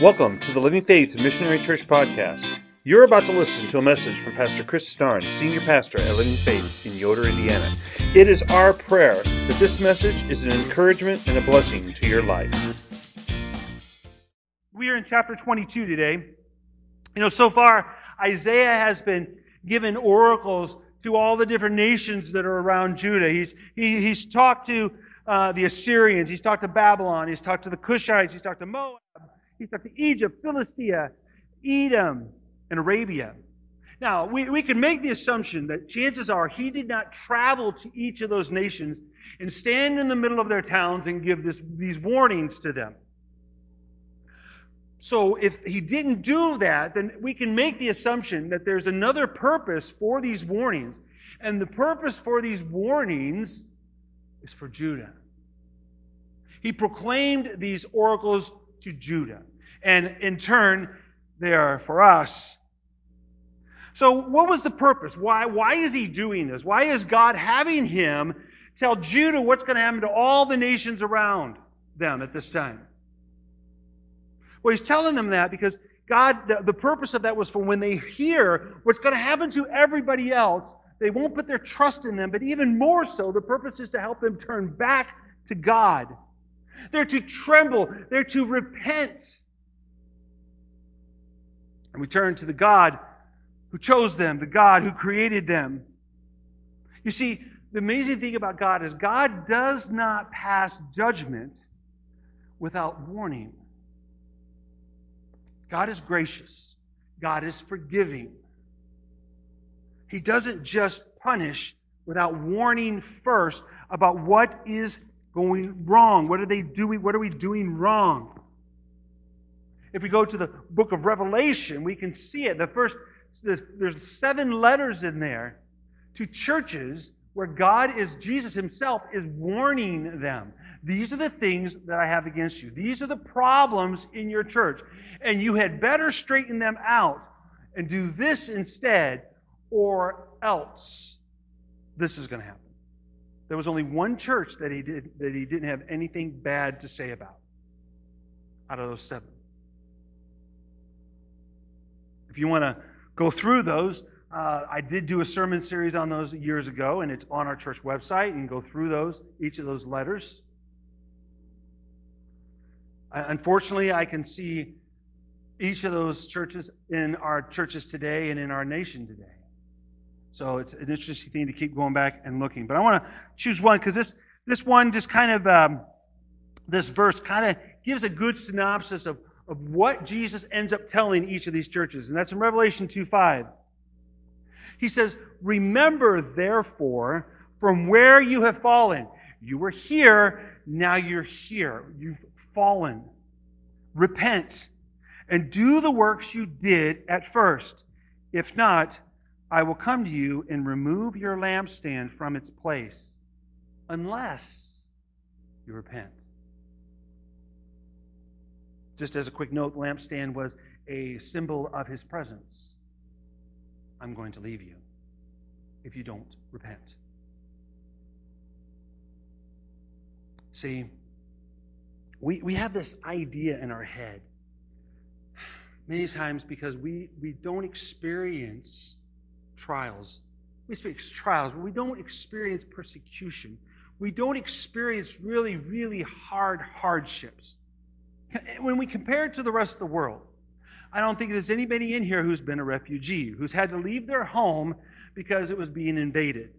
Welcome to the Living Faith Missionary Church podcast. You're about to listen to a message from Pastor Chris Starn, Senior Pastor at Living Faith in Yoder, Indiana. It is our prayer that this message is an encouragement and a blessing to your life. We are in chapter 22 today. You know, so far, Isaiah has been given oracles to all the different nations that are around Judah. He's, he, he's talked to uh, the Assyrians, he's talked to Babylon, he's talked to the Cushites, he's talked to Moab, he's to Egypt, Philistia, Edom, and Arabia. Now, we, we can make the assumption that chances are he did not travel to each of those nations and stand in the middle of their towns and give this, these warnings to them. So if he didn't do that, then we can make the assumption that there's another purpose for these warnings. And the purpose for these warnings is for Judah. He proclaimed these oracles to Judah. And in turn, they are for us. So what was the purpose? Why, why is he doing this? Why is God having him tell Judah what's going to happen to all the nations around them at this time? Well, he's telling them that because God, the, the purpose of that was for when they hear what's going to happen to everybody else, they won't put their trust in them, but even more so, the purpose is to help them turn back to God. They're to tremble. They're to repent. And we turn to the God who chose them, the God who created them. You see, the amazing thing about God is God does not pass judgment without warning. God is gracious. God is forgiving. He doesn't just punish without warning first about what is going wrong. What are they doing? What are we doing wrong? If we go to the book of Revelation, we can see it. The first, there's seven letters in there to churches where God is, Jesus himself is warning them. These are the things that I have against you. These are the problems in your church. And you had better straighten them out and do this instead, or else this is going to happen. There was only one church that he did that he didn't have anything bad to say about out of those seven. If you want to go through those, uh, I did do a sermon series on those years ago, and it's on our church website. Can go through those, each of those letters. Unfortunately, I can see each of those churches in our churches today and in our nation today. So it's an interesting thing to keep going back and looking. But I want to choose one because this this one just kind of um, this verse kind of gives a good synopsis of of what Jesus ends up telling each of these churches, and that's in Revelation 2:5. He says, "Remember therefore from where you have fallen. You were here, now you're here. You've fallen. Repent and do the works you did at first. If not, I will come to you and remove your lampstand from its place, unless you repent. Just as a quick note, lampstand was a symbol of his presence. I'm going to leave you if you don't repent. See, we, we have this idea in our head many times because we, we don't experience trials. We experience trials, but we don't experience persecution. We don't experience really, really hard hardships. When we compare it to the rest of the world, I don't think there's anybody in here who's been a refugee, who's had to leave their home because it was being invaded.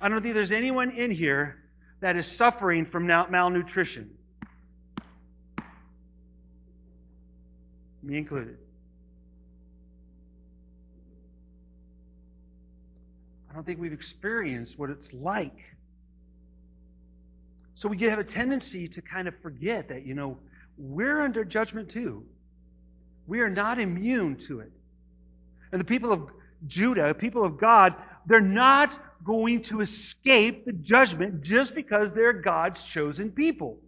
I don't think there's anyone in here that is suffering from malnutrition. Me included. I don't think we've experienced what it's like. So we have a tendency to kind of forget that, you know, we're under judgment too. We are not immune to it. And the people of Judah, people of God, they're not going to escape the judgment just because they're God's chosen people.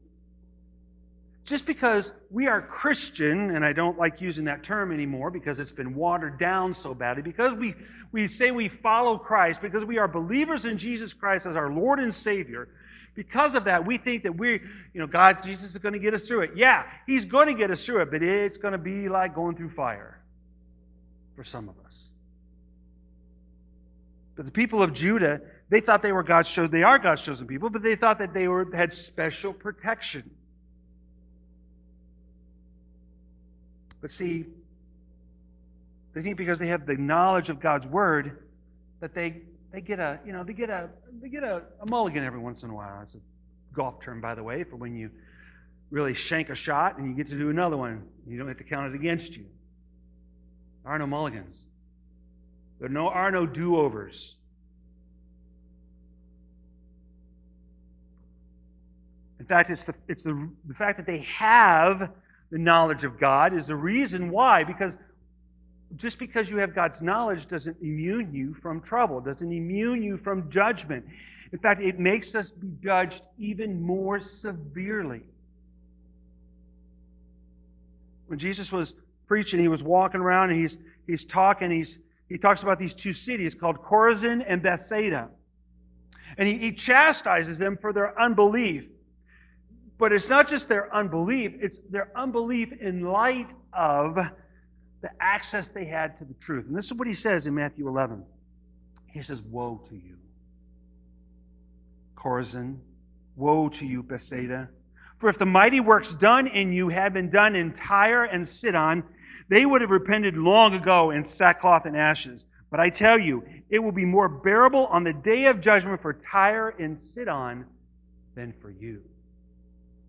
Just because we are Christian, and I don't like using that term anymore because it's been watered down so badly, because we, we say we follow Christ, because we are believers in Jesus Christ as our Lord and Savior, Because of that, we think that we're, you know, God, Jesus is going to get us through it. Yeah, He's going to get us through it, but it's going to be like going through fire for some of us. But the people of Judah, they thought they were God's chosen. They are God's chosen people, but they thought that they were had special protection. But see, they think because they have the knowledge of God's word that they they get a you know they get a they get a, a mulligan every once in a while. It's a golf term, by the way, for when you really shank a shot and you get to do another one. You don't have to count it against you. There are no mulligans. There no, are no do overs. In fact, it's, the, it's the, the fact that they have the knowledge of God is the reason why, because just because you have God's knowledge doesn't immune you from trouble, doesn't immune you from judgment. In fact, it makes us be judged even more severely. When Jesus was preaching, he was walking around and he's, he's talking, he's, he talks about these two cities called Chorazin and Bethsaida. And he, he chastises them for their unbelief. But it's not just their unbelief, it's their unbelief in light of the access they had to the truth. And this is what he says in Matthew 11. He says, Woe to you, Chorazin. Woe to you, Bethsaida. For if the mighty works done in you had been done in Tyre and Sidon, they would have repented long ago in sackcloth and ashes. But I tell you, it will be more bearable on the day of judgment for Tyre and Sidon than for you.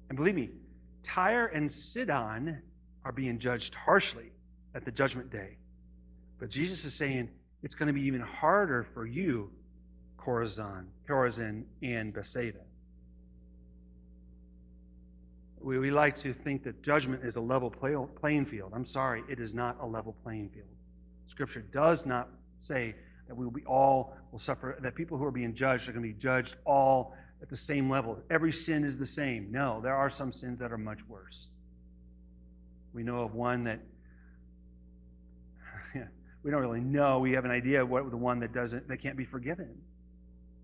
And believe me, Tyre and Sidon are being judged harshly at the judgment day. But Jesus is saying it's going to be even harder for you, Chorazin, Chorazin and Bethsaida. We, we like to think that judgment is a level play, playing field. I'm sorry, it is not a level playing field. Scripture does not say that we will be all will suffer, that people who are being judged are going to be judged all at the same level. Every sin is the same. No, there are some sins that are much worse. We know of one that we don't really know. We have an idea of what the one that doesn't that can't be forgiven.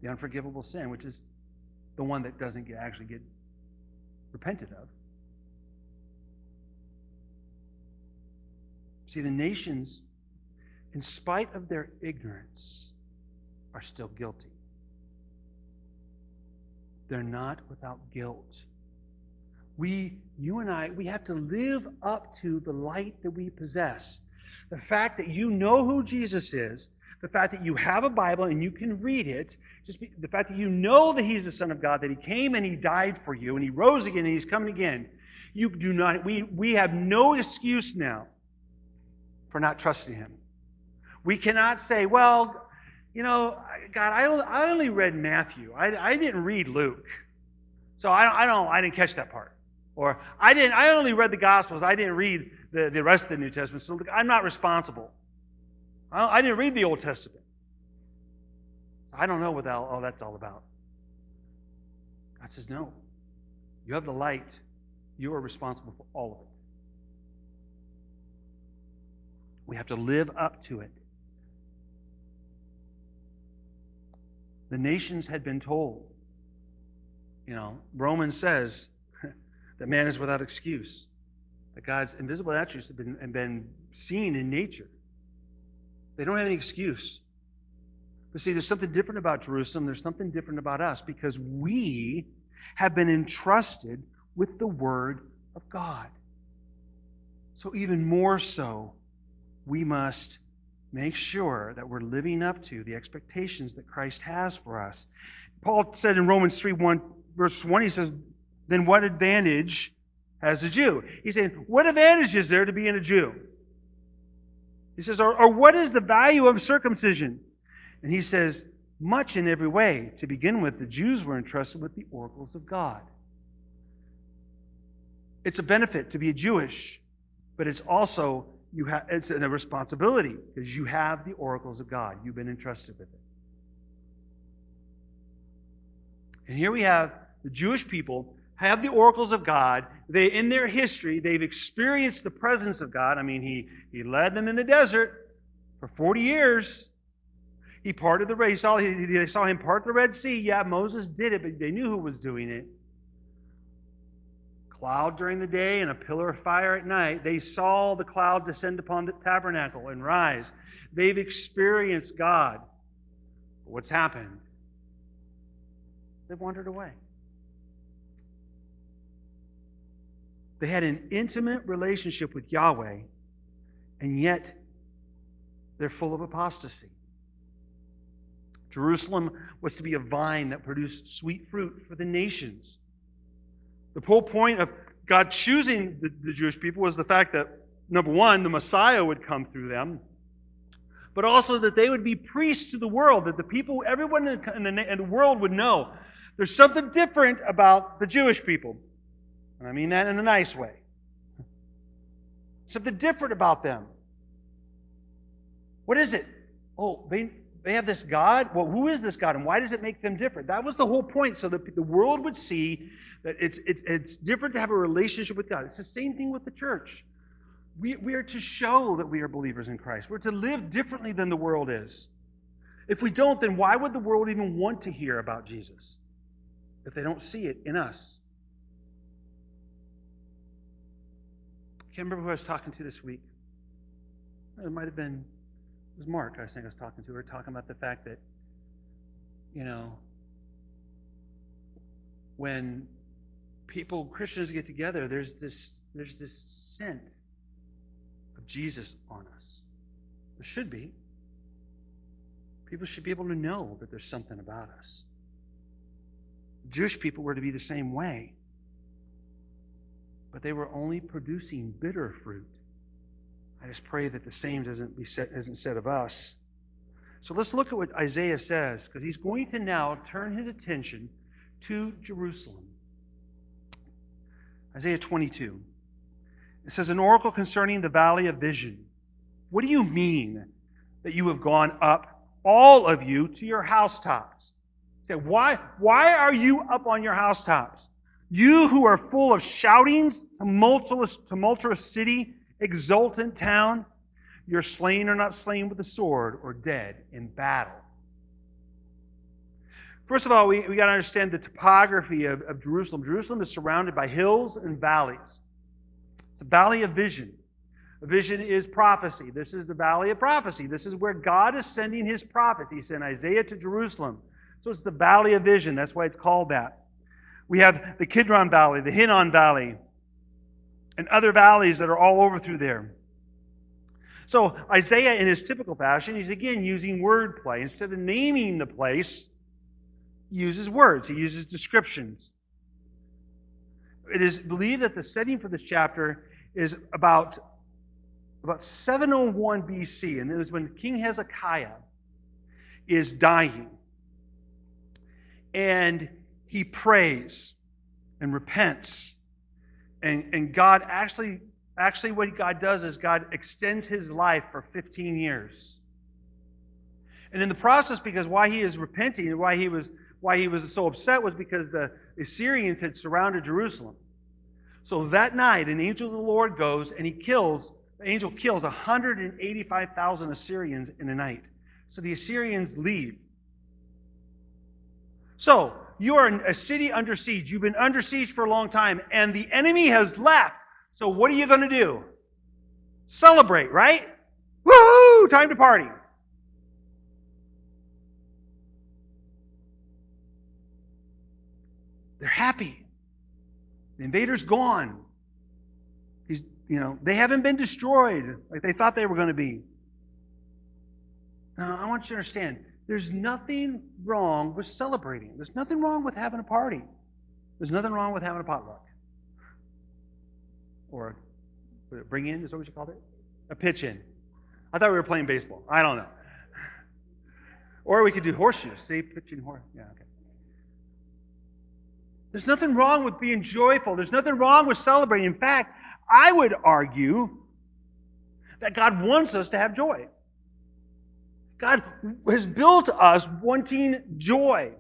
The unforgivable sin, which is the one that doesn't get, actually get repented of. See, the nations, in spite of their ignorance, are still guilty. They're not without guilt. We, you and I, we have to live up to the light that we possess. The fact that you know who Jesus is, the fact that you have a Bible and you can read it, just be, the fact that you know that He's the Son of God, that He came and He died for you, and He rose again and He's coming again. You do not. We we have no excuse now for not trusting Him. We cannot say, well, you know, God, I, I only read Matthew. I, I didn't read Luke. So I, I don't, I didn't catch that part. Or I didn't, I only read the Gospels. I didn't read the, the rest of the New Testament. So I'm not responsible. I, I didn't read the Old Testament. I don't know what that, all that's all about. God says, no. You have the light. You are responsible for all of it. We have to live up to it. The nations had been told. You know, Romans says that man is without excuse, that God's invisible attributes have been, have been seen in nature. They don't have any excuse. But see, there's something different about Jerusalem. There's something different about us because we have been entrusted with the Word of God. So, even more so, we must make sure that we're living up to the expectations that Christ has for us. Paul said in Romans 3 1, verse 1, he says, Then what advantage has a Jew? He's saying, What advantage is there to being a Jew? He says, or, or what is the value of circumcision? And he says, Much in every way. To begin with, the Jews were entrusted with the oracles of God. It's a benefit to be a Jewish, but it's also you have it's a responsibility because you have the oracles of God. You've been entrusted with it. And here we have the Jewish people have the oracles of God. They in their history, they've experienced the presence of God. I mean, he, he led them in the desert for 40 years. He parted the Red. Saw, they saw him part the Red Sea. Yeah, Moses did it, but they knew who was doing it. Cloud during the day and a pillar of fire at night. They saw the cloud descend upon the tabernacle and rise. They've experienced God. But what's happened? They've wandered away. They had an intimate relationship with Yahweh, and yet they're full of apostasy. Jerusalem was to be a vine that produced sweet fruit for the nations. The whole point of God choosing the, the, Jewish people was the fact that, number one, the Messiah would come through them, but also that they would be priests to the world, that the people, everyone in the, in the, in the world would know there's something different about the Jewish people. And I mean that in a nice way. Something different about them. What is it? Oh, they, they have this God. Well, who is this God and why does it make them different? That was the whole point, so that the world would see that it's, it's, it's different to have a relationship with God. It's the same thing with the church. We, we are to show that we are believers in Christ. We're to live differently than the world is. If we don't, then why would the world even want to hear about Jesus if they don't see it in us? I can't remember who I was talking to this week. It might have been was Mark I think I was talking to. We were talking about the fact that, you know, when people, Christians get together, there's this there's this scent of Jesus on us. There should be. People should be able to know that there's something about us. Jewish people were to be the same way. But they were only producing bitter fruit. I just pray that the same doesn't be said, isn't said of us. So let's look at what Isaiah says, because he's going to now turn his attention to Jerusalem. Isaiah 22. It says, An oracle concerning the valley of vision. What do you mean that you have gone up, all of you, to your housetops? Say, why, why are you up on your housetops? You who are full of shoutings, tumultuous, tumultuous city, exultant town, you're slain or not slain with the sword or dead in battle. First of all, we, we got to understand the topography of, of Jerusalem. Jerusalem is surrounded by hills and valleys. It's a valley of vision. Vision is prophecy. This is the valley of prophecy. This is where God is sending his prophets. He sent Isaiah to Jerusalem. So it's the valley of vision. That's why it's called that. We have the Kidron Valley, the Hinnom Valley, and other valleys that are all over through there. So Isaiah, in his typical fashion, he's again using wordplay. Instead of naming the place, he uses words. He uses descriptions. It is believed that the setting for this chapter is about, about 701 BC, and it was when King Hezekiah is dying. And he prays and repents and, and God actually, actually what God does is God extends his life for 15 years. And in the process, because why he is repenting and why he was, why he was so upset was because the Assyrians had surrounded Jerusalem. So that night, an angel of the Lord goes and he kills, the angel kills 185,000 Assyrians in a night. So the Assyrians leave. So, you are in a city under siege. You've been under siege for a long time, and the enemy has left. So what are you going to do? Celebrate, right? Woohoo! Time to party. They're happy. The invader's gone. He's, you know, they haven't been destroyed like they thought they were going to be. Now, I want you to understand there's nothing wrong with celebrating. There's nothing wrong with having a party. There's nothing wrong with having a potluck. Or bring in, is that what you called it? A pitch in. I thought we were playing baseball. I don't know. Or we could do horseshoes. See, pitching horse. Yeah, okay. There's nothing wrong with being joyful. There's nothing wrong with celebrating. In fact, I would argue that God wants us to have joy. God has built us wanting joy.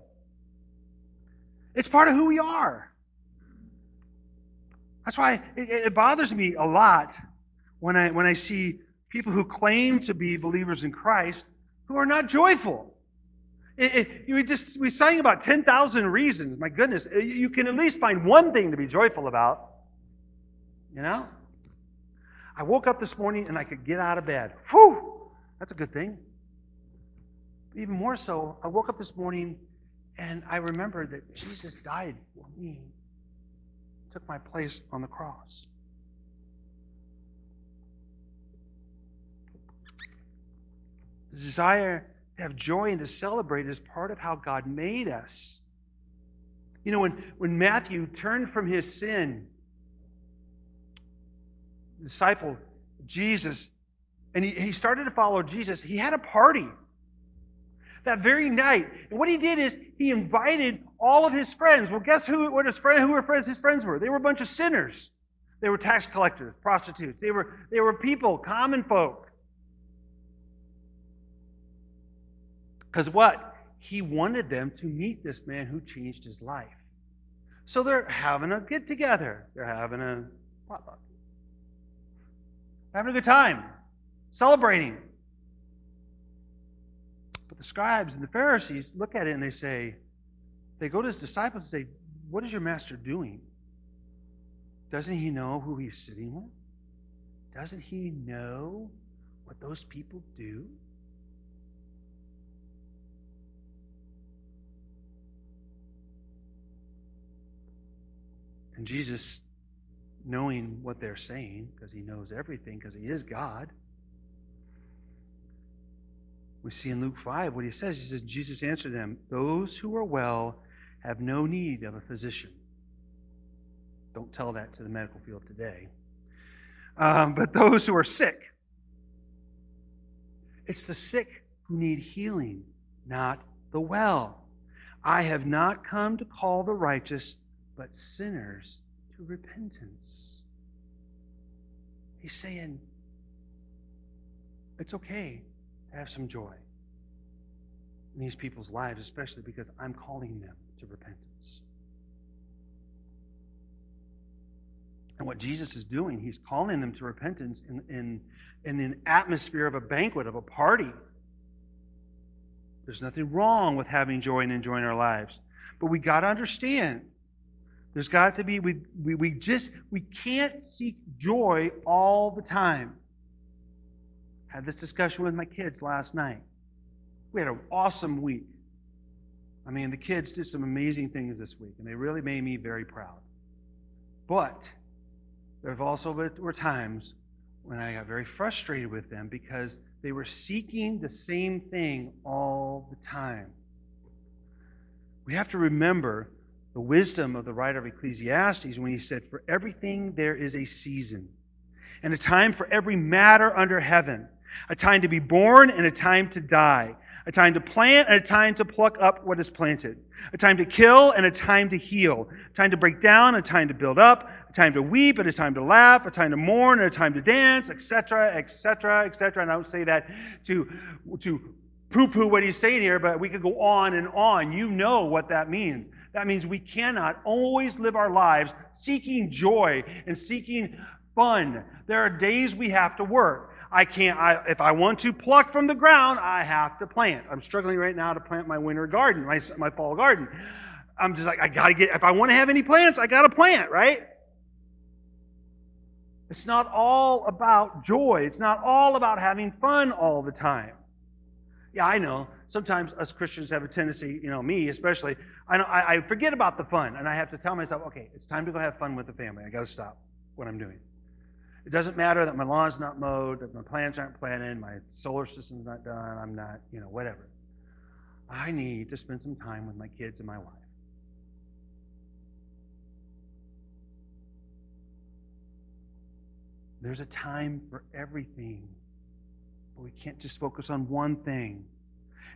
It's part of who we are. That's why it, it, bothers me a lot when I, when I see people who claim to be believers in Christ who are not joyful. It, it, we just we sang about ten thousand reasons. My goodness, you can at least find one thing to be joyful about. You know, I woke up this morning and I could get out of bed. Whew, that's a good thing. Even more so, I woke up this morning and I remembered that Jesus died for me, took my place on the cross. The desire to have joy and to celebrate is part of how God made us. You know, when, when Matthew turned from his sin, disciple Jesus, and he, he started to follow Jesus, he had a party that very night. And what he did is he invited all of his friends. Well, guess who what his friend who were friends his friends were? They were a bunch of sinners. They were tax collectors, prostitutes. They were they were people, common folk. Because what? He wanted them to meet this man who changed his life. So they're having a get together. They're having a potluck. Having a good time. Celebrating. The scribes and the Pharisees look at it and they say, they go to his disciples and say, What is your master doing? Doesn't he know who he's sitting with? Doesn't he know what those people do? And Jesus, knowing what they're saying, because he knows everything, because he is God, we see in Luke 5 what he says. He says, Jesus answered them, Those who are well have no need of a physician. Don't tell that to the medical field today. Um, but those who are sick. It's the sick who need healing, not the well. I have not come to call the righteous, but sinners to repentance. He's saying it's okay have some joy in these people's lives, especially because I'm calling them to repentance. And what Jesus is doing, he's calling them to repentance in, in, in an atmosphere of a banquet, of a party. There's nothing wrong with having joy and enjoying our lives. But we got to understand there's got to be, we, we, we just, we can't seek joy all the time. Had this discussion with my kids last night. We had an awesome week. I mean, the kids did some amazing things this week, and they really made me very proud. But there have also been, were times when I got very frustrated with them because they were seeking the same thing all the time. We have to remember the wisdom of the writer of Ecclesiastes when he said, For everything there is a season, and a time for every matter under heaven, a time to be born and a time to die, a time to plant and a time to pluck up what is planted, a time to kill and a time to heal, a time to break down and a time to build up, a time to weep and a time to laugh, a time to mourn and a time to dance, etc., etc., etc. And I don't say that to, to poo poo what he's saying here, but we could go on and on. You know what that means. That means we cannot always live our lives seeking joy and seeking fun. There are days we have to work. I can't, I, if I want to pluck from the ground, I have to plant. I'm struggling right now to plant my winter garden, my, my fall garden. I'm just like, I gotta get, if I want to have any plants, I gotta plant, right? It's not all about joy. It's not all about having fun all the time. Yeah, I know. Sometimes us Christians have a tendency, you know, me especially, I, know, I, I forget about the fun, and I have to tell myself, okay, it's time to go have fun with the family. I got to stop what I'm doing. It doesn't matter that my lawn's not mowed, that my plants aren't planted, my solar system's not done, I'm not, you know, whatever. I need to spend some time with my kids and my wife. There's a time for everything, but we can't just focus on one thing.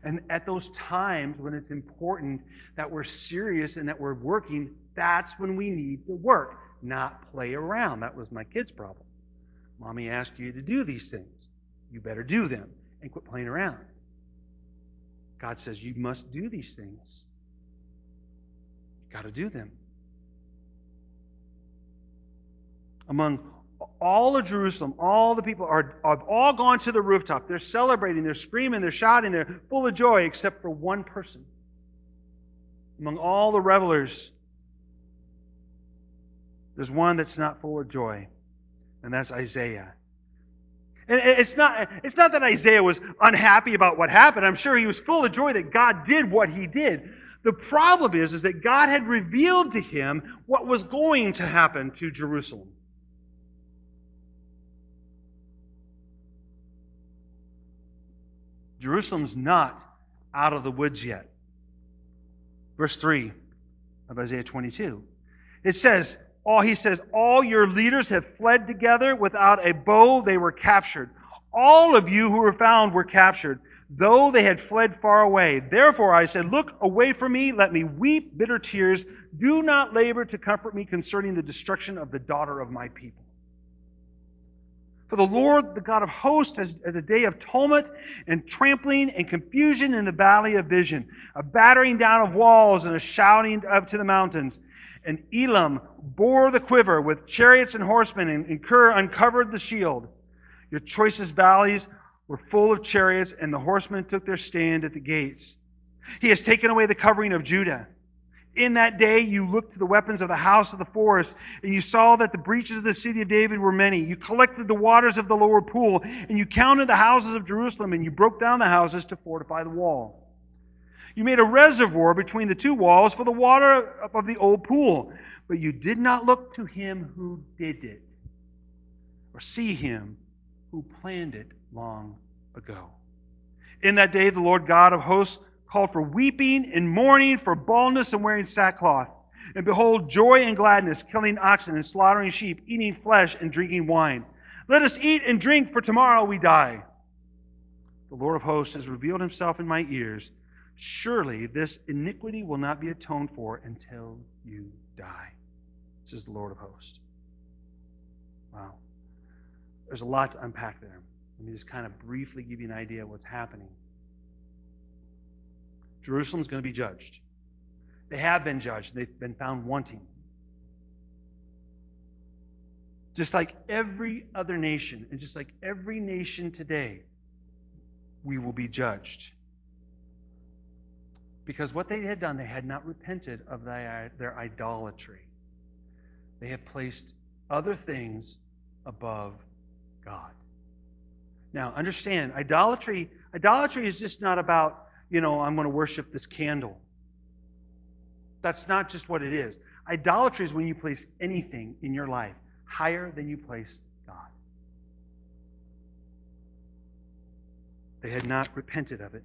And at those times when it's important that we're serious and that we're working, that's when we need to work, not play around. That was my kid's problem. Mommy asked you to do these things. You better do them and quit playing around. God says you must do these things. You got to do them. Among all of Jerusalem, all the people are, have all gone to the rooftop. They're celebrating, they're screaming, they're shouting, they're full of joy, except for one person. Among all the revelers, there's one that's not full of joy, and that's Isaiah. And it's not, it's not that Isaiah was unhappy about what happened. I'm sure he was full of joy that God did what he did. The problem is, is that God had revealed to him what was going to happen to Jerusalem. Jerusalem's not out of the woods yet. Verse 3 of Isaiah 22. It says, all he says, all your leaders have fled together without a bow, they were captured. All of you who were found were captured, though they had fled far away. Therefore I said, Look away from me, let me weep bitter tears. Do not labor to comfort me concerning the destruction of the daughter of my people. For the Lord, the God of hosts, has a day of tumult and trampling and confusion in the valley of vision, a battering down of walls and a shouting up to the mountains. And Elam bore the quiver with chariots and horsemen, and Kir uncovered the shield. Your choicest valleys were full of chariots, and the horsemen took their stand at the gates. He has taken away the covering of Judah. In that day you looked to the weapons of the house of the forest, and you saw that the breaches of the city of David were many. You collected the waters of the lower pool, and you counted the houses of Jerusalem, and you broke down the houses to fortify the wall. You made a reservoir between the two walls for the water of the old pool, but you did not look to him who did it, or see him who planned it long ago. In that day, the Lord God of hosts called for weeping and mourning, for baldness and wearing sackcloth. And behold, joy and gladness, killing oxen and slaughtering sheep, eating flesh and drinking wine. Let us eat and drink, for tomorrow we die. The Lord of hosts has revealed himself in my ears. Surely this iniquity will not be atoned for until you die, says the Lord of hosts. Wow. There's a lot to unpack there. Let me just kind of briefly give you an idea of what's happening. Jerusalem's going to be judged. They have been judged. They've been found wanting. Just like every other nation, and just like every nation today, we will be judged. Because what they had done, they had not repented of their, idolatry. They had placed other things above God. Now, understand, idolatry, idolatry is just not about you know, I'm going to worship this candle. That's not just what it is. Idolatry is when you place anything in your life higher than you place God. They had not repented of it.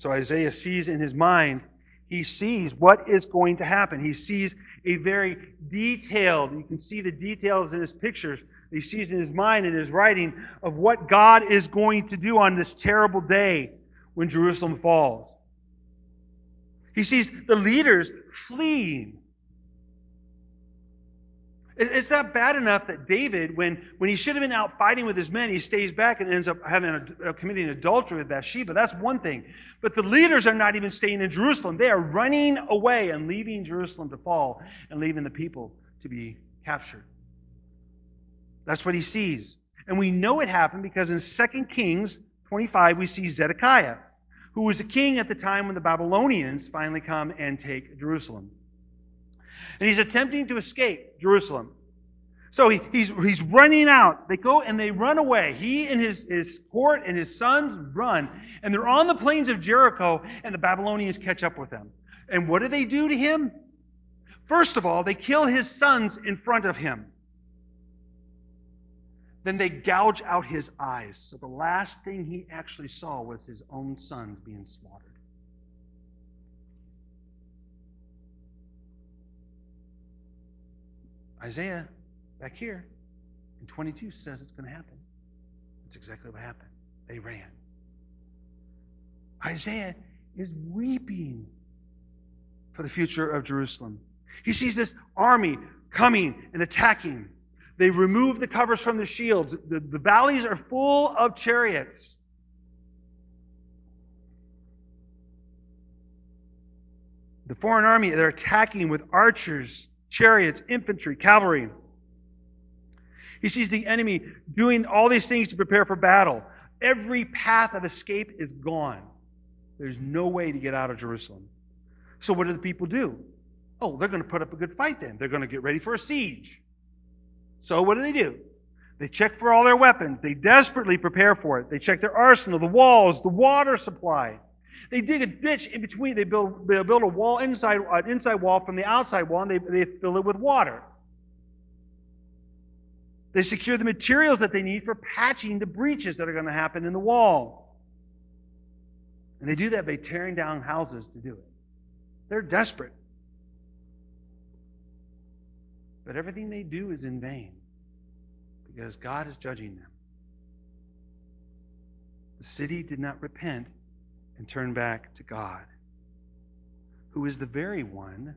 So Isaiah sees in his mind, he sees what is going to happen. He sees a very detailed, you can see the details in his pictures, he sees in his mind and his writing of what God is going to do on this terrible day when Jerusalem falls. He sees the leaders fleeing. It's not bad enough that David, when, when he should have been out fighting with his men, he stays back and ends up having a, uh, committing adultery with Bathsheba. That's one thing. But the leaders are not even staying in Jerusalem. They are running away and leaving Jerusalem to fall and leaving the people to be captured. That's what he sees. And we know it happened because in 2 Kings 25, we see Zedekiah, who was a king at the time when the Babylonians finally come and take Jerusalem. And he's attempting to escape Jerusalem. So he, he's, he's running out. They go and they run away. He and his, his court and his sons run. And they're on the plains of Jericho, and the Babylonians catch up with them. And what do they do to him? First of all, they kill his sons in front of him. Then they gouge out his eyes. So the last thing he actually saw was his own sons being slaughtered. Isaiah, back here, in 22, says it's going to happen. That's exactly what happened. They ran. Isaiah is weeping for the future of Jerusalem. He sees this army coming and attacking. They remove the covers from the shields. The, the valleys are full of chariots. The foreign army, they're attacking with archers, chariots, infantry, cavalry. He sees the enemy doing all these things to prepare for battle. Every path of escape is gone. There's no way to get out of Jerusalem. So what do the people do? Oh, they're going to put up a good fight then. They're going to get ready for a siege. So what do they do? They check for all their weapons. They desperately prepare for it. They check their arsenal, the walls, the water supply. They dig a ditch in between. They build, they build a wall inside, an inside wall from the outside wall, and they, they fill it with water. They secure the materials that they need for patching the breaches that are going to happen in the wall. And they do that by tearing down houses to do it. They're desperate. But everything they do is in vain because God is judging them. The city did not repent and turn back to God, who is the very one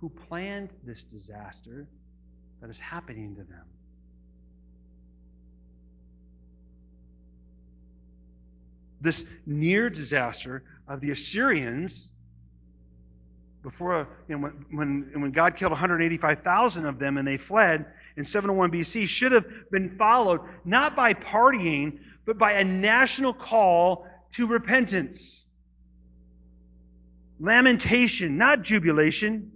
who planned this disaster that is happening to them. This near disaster of the Assyrians before you know, when, when, when God killed 185,000 of them and they fled in 701 BC should have been followed not by partying, but by a national call to repentance. Lamentation, not jubilation.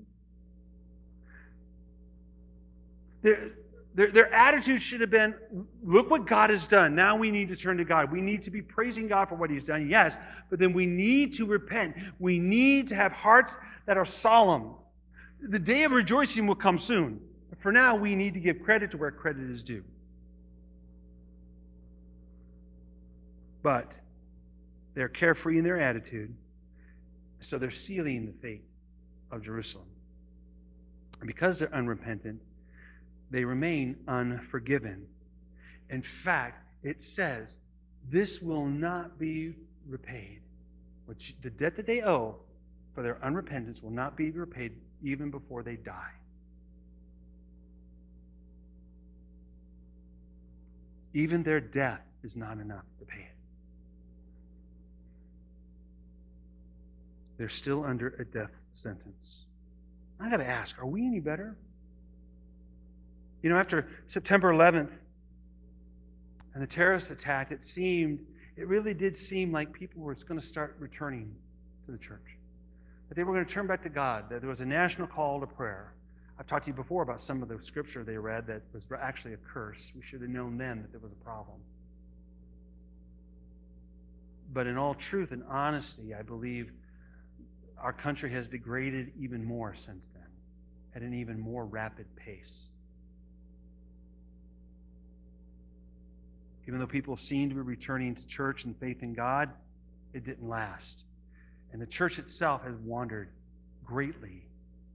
Their, their, their attitude should have been look what God has done. Now we need to turn to God. We need to be praising God for what He's done, yes, but then we need to repent. We need to have hearts that are solemn. The day of rejoicing will come soon. But for now, we need to give credit to where credit is due. But they're carefree in their attitude, so they're sealing the fate of Jerusalem. And because they're unrepentant, they remain unforgiven. In fact, it says, this will not be repaid. Which the debt that they owe for their unrepentance will not be repaid even before they die. Even their death is not enough to pay it. They're still under a death sentence. I got to ask, are we any better? You know, after September 11th and the terrorist attack, it seemed, it really did seem like people were going to start returning to the church that they were going to turn back to God, that there was a national call to prayer. I've talked to you before about some of the scripture they read that was actually a curse. We should have known then that there was a problem. But in all truth and honesty, I believe our country has degraded even more since then, at an even more rapid pace. Even though people seem to be returning to church and faith in God, it didn't last. And the church itself has wandered greatly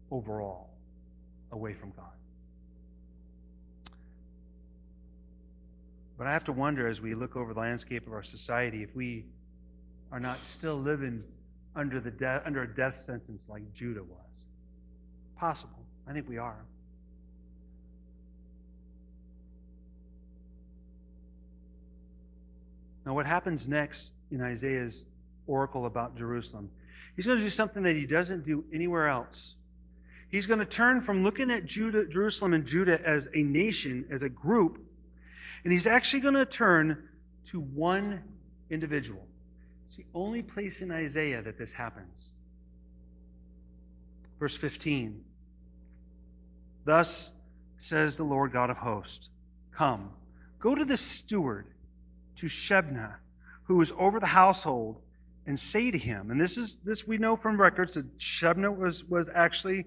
overall away from God. But I have to wonder as we look over the landscape of our society if we are not still living under, the de- under a death sentence like Judah was. Possible. I think we are. Now, what happens next in Isaiah's oracle about Jerusalem. He's going to do something that he doesn't do anywhere else. He's going to turn from looking at Judah, Jerusalem and Judah as a nation, as a group, and he's actually going to turn to one individual. It's the only place in Isaiah that this happens. Verse 15. Thus says the Lord God of hosts Come, go to the steward, to Shebna, who is over the household and say to him, and this is this we know from records that Shebna was was actually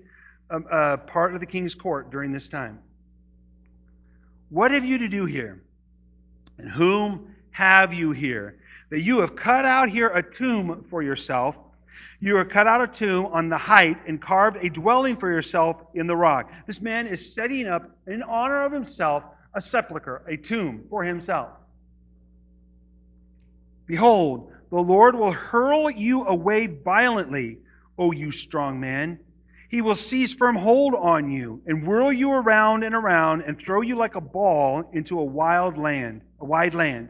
a, um, a part of the king's court during this time. What have you to do here? And whom have you here? That you have cut out here a tomb for yourself. You have cut out a tomb on the height and carved a dwelling for yourself in the rock. This man is setting up, in honor of himself, a sepulchre, a tomb for himself. Behold, the Lord will hurl you away violently, O you strong man. He will seize firm hold on you and whirl you around and around and throw you like a ball into a wild land, a wide land.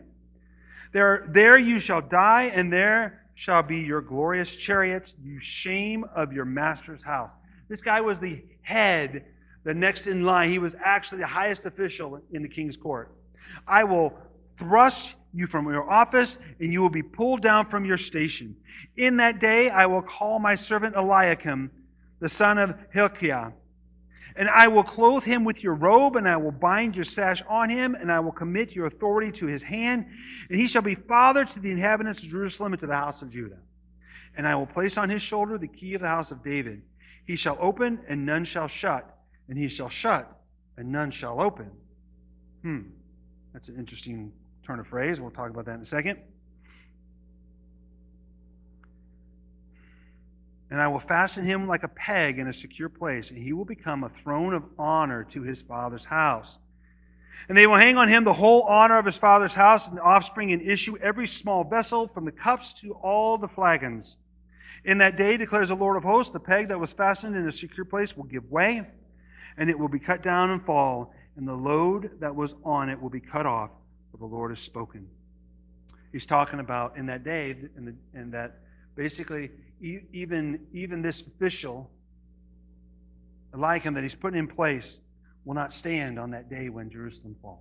There, there you shall die, and there shall be your glorious chariot, you shame of your master's house. This guy was the head the next in line. He was actually the highest official in the king's court. I will thrust you from your office, and you will be pulled down from your station. In that day I will call my servant Eliakim, the son of Hilkiah, and I will clothe him with your robe, and I will bind your sash on him, and I will commit your authority to his hand, and he shall be father to the inhabitants of Jerusalem and to the house of Judah. And I will place on his shoulder the key of the house of David. He shall open, and none shall shut, and he shall shut, and none shall open. Hmm, that's an interesting turn of phrase. We'll talk about that in a second. And I will fasten him like a peg in a secure place, and he will become a throne of honor to his father's house. And they will hang on him the whole honor of his father's house and the offspring and issue every small vessel from the cups to all the flagons. In that day, declares the Lord of hosts, the peg that was fastened in a secure place will give way, and it will be cut down and fall, and the load that was on it will be cut off, for the Lord has spoken. He's talking about in that day, and, the, and that basically even, even this official, like him that he's putting in place, will not stand on that day when Jerusalem falls.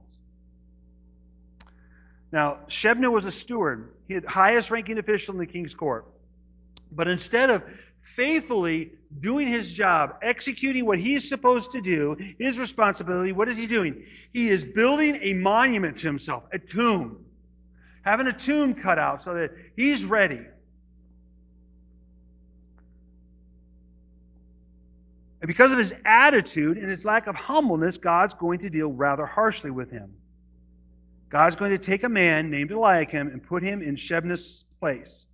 Now, Shebna was a steward. He had highest ranking official in the king's court. But instead of faithfully doing his job, executing what he's supposed to do, his responsibility, what is he doing? He is building a monument to himself, a tomb. Having a tomb cut out so that he's ready. And because of his attitude and his lack of humbleness, God's going to deal rather harshly with him. God's going to take a man named Eliakim and put him in Shebna's place.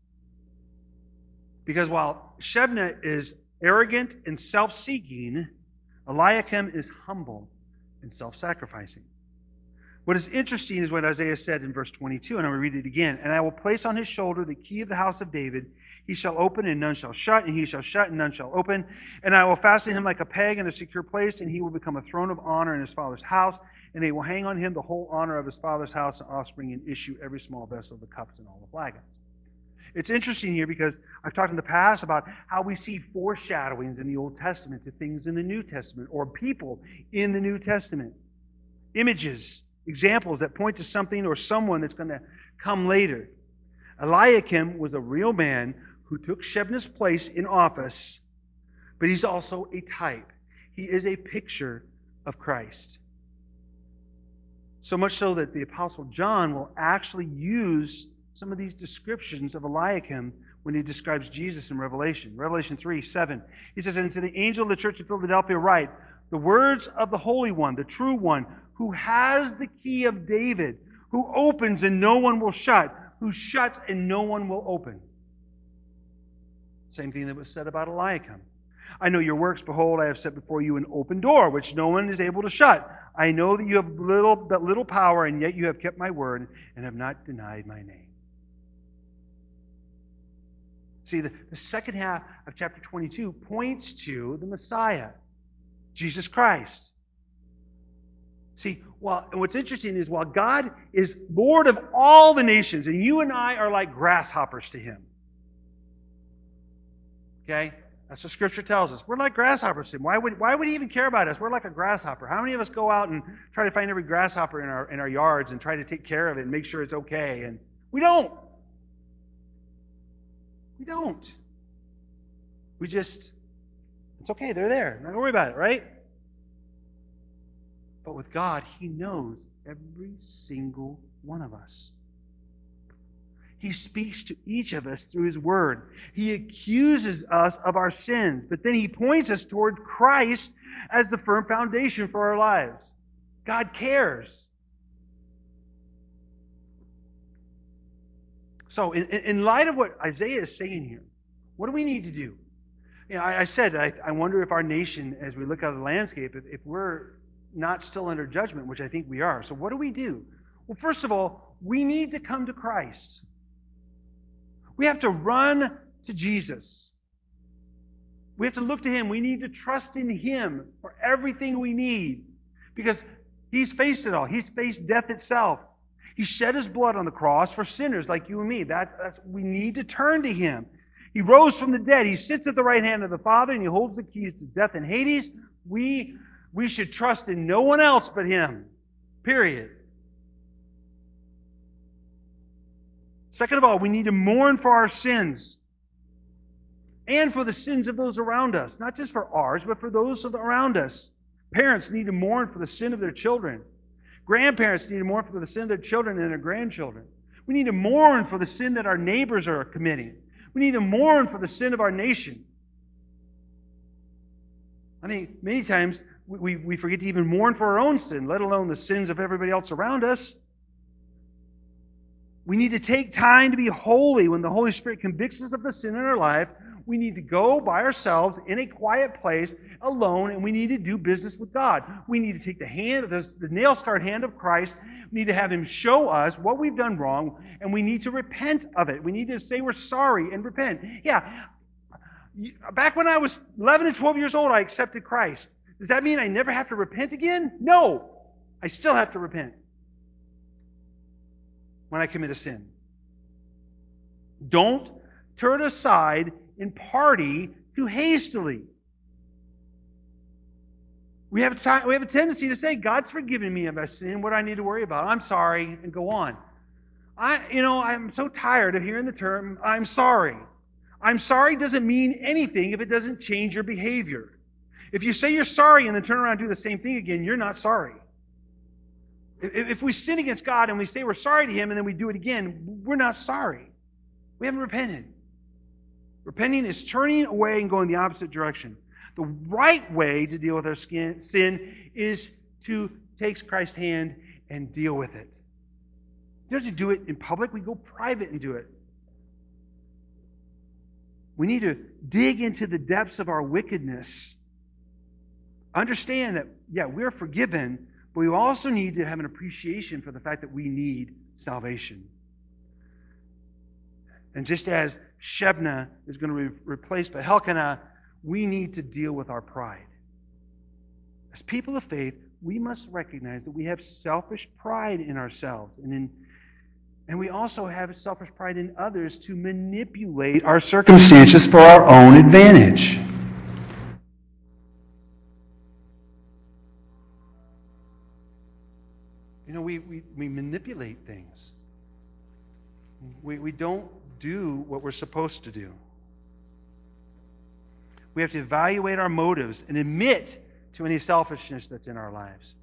Because while Shebna is arrogant and self seeking, Eliakim is humble and self sacrificing. What is interesting is what Isaiah said in verse 22, and I'm going to read it again. And I will place on his shoulder the key of the house of David. He shall open, and none shall shut, and he shall shut, and none shall open. And I will fasten him like a peg in a secure place, and he will become a throne of honor in his father's house. And they will hang on him the whole honor of his father's house and offspring, and issue every small vessel of the cups and all the flagons. It's interesting here because I've talked in the past about how we see foreshadowings in the Old Testament to things in the New Testament or people in the New Testament. Images, examples that point to something or someone that's going to come later. Eliakim was a real man who took Shebna's place in office, but he's also a type. He is a picture of Christ. So much so that the Apostle John will actually use some of these descriptions of Eliakim when he describes Jesus in Revelation. Revelation 3 7. He says, And to the angel of the church of Philadelphia, write, The words of the Holy One, the true One, who has the key of David, who opens and no one will shut, who shuts and no one will open. Same thing that was said about Eliakim. I know your works. Behold, I have set before you an open door, which no one is able to shut. I know that you have little, but little power, and yet you have kept my word and have not denied my name. See, the, the second half of chapter 22 points to the Messiah, Jesus Christ. See, well, what's interesting is while God is Lord of all the nations, and you and I are like grasshoppers to Him. Okay? That's what Scripture tells us. We're like grasshoppers to Him. Why would, why would He even care about us? We're like a grasshopper. How many of us go out and try to find every grasshopper in our, in our yards and try to take care of it and make sure it's okay? And we don't. We don't. We just, it's okay, they're there. Not worry about it, right? But with God, He knows every single one of us. He speaks to each of us through His Word. He accuses us of our sins, but then He points us toward Christ as the firm foundation for our lives. God cares. So, in, in light of what Isaiah is saying here, what do we need to do? You know, I, I said, I, I, wonder if our nation, as we look out the landscape, if, if we're not still under judgment, which I think we are. So, what do we do? Well, first of all, we need to come to Christ. We have to run to Jesus. We have to look to Him. We need to trust in Him for everything we need because He's faced it all. He's faced death itself. He shed his blood on the cross for sinners like you and me. That, that's, we need to turn to him. He rose from the dead. He sits at the right hand of the Father and he holds the keys to death and Hades. We We should trust in no one else but Him. Period. Second of all, we need to mourn for our sins and for the sins of those around us. Not just for ours, but for those around us. Parents need to mourn for the sin of their children. Grandparents need to mourn for the sin of their children and their grandchildren. We need to mourn for the sin that our neighbors are committing. We need to mourn for the sin of our nation. I mean, many times we, we forget to even mourn for our own sin, let alone the sins of everybody else around us. We need to take time to be holy when the Holy Spirit convicts us of the sin in our life. We need to go by ourselves in a quiet place alone, and we need to do business with God. We need to take the hand, the, nail scarred hand of Christ. We need to have Him show us what we've done wrong, and we need to repent of it. We need to say we're sorry and repent. Yeah, back when I was 11 and 12 years old, I accepted Christ. Does that mean I never have to repent again? No. I still have to repent when I commit a sin. Don't turn aside and party too hastily. We have, a we have a tendency to say, God's forgiven me of my sin. What do I need to worry about? I'm sorry, and go on. I, you know, I'm so tired of hearing the term, I'm sorry. I'm sorry doesn't mean anything if it doesn't change your behavior. If you say you're sorry and then turn around and do the same thing again, you're not sorry. If we sin against God and we say we're sorry to Him and then we do it again, we're not sorry. We haven't repented. Repenting is turning away and going the opposite direction. The right way to deal with our sin is to take Christ's hand and deal with it. You don't have to do it in public, we go private and do it. We need to dig into the depths of our wickedness. Understand that, yeah, we're forgiven, but we also need to have an appreciation for the fact that we need salvation. And just as Shebna is going to be replaced by Helkanah, we need to deal with our pride. As people of faith, we must recognize that we have selfish pride in ourselves and in and we also have selfish pride in others to manipulate our circumstances for our own advantage. You know, we, we, we manipulate things. We, we don't do what we're supposed to do. We have to evaluate our motives and admit to any selfishness that's in our lives.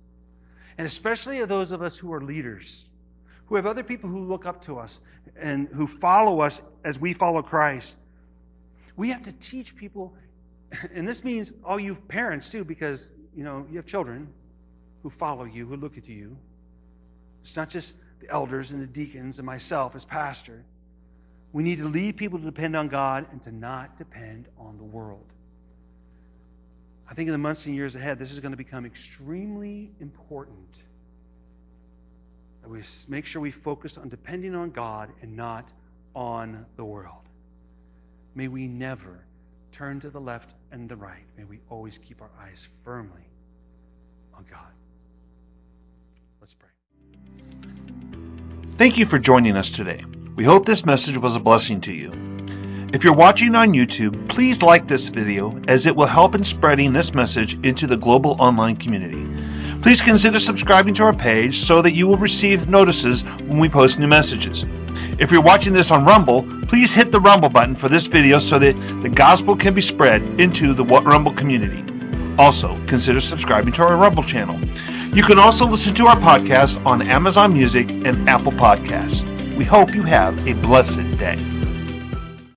And especially those of us who are leaders, who have other people who look up to us and who follow us as we follow Christ. We have to teach people, and this means all you parents too, because you know you have children who follow you, who look at you. It's not just the elders and the deacons and myself as pastor. We need to lead people to depend on God and to not depend on the world. I think in the months and years ahead, this is going to become extremely important. That we make sure we focus on depending on God and not on the world. May we never turn to the left and the right. May we always keep our eyes firmly on God. Let's pray. Thank you for joining us today. We hope this message was a blessing to you. If you're watching on YouTube, please like this video as it will help in spreading this message into the global online community. Please consider subscribing to our page so that you will receive notices when we post new messages. If you're watching this on Rumble, please hit the Rumble button for this video so that the gospel can be spread into the What Rumble community. Also, consider subscribing to our Rumble channel. You can also listen to our podcast on Amazon Music and Apple Podcasts. We hope you have a blessed day.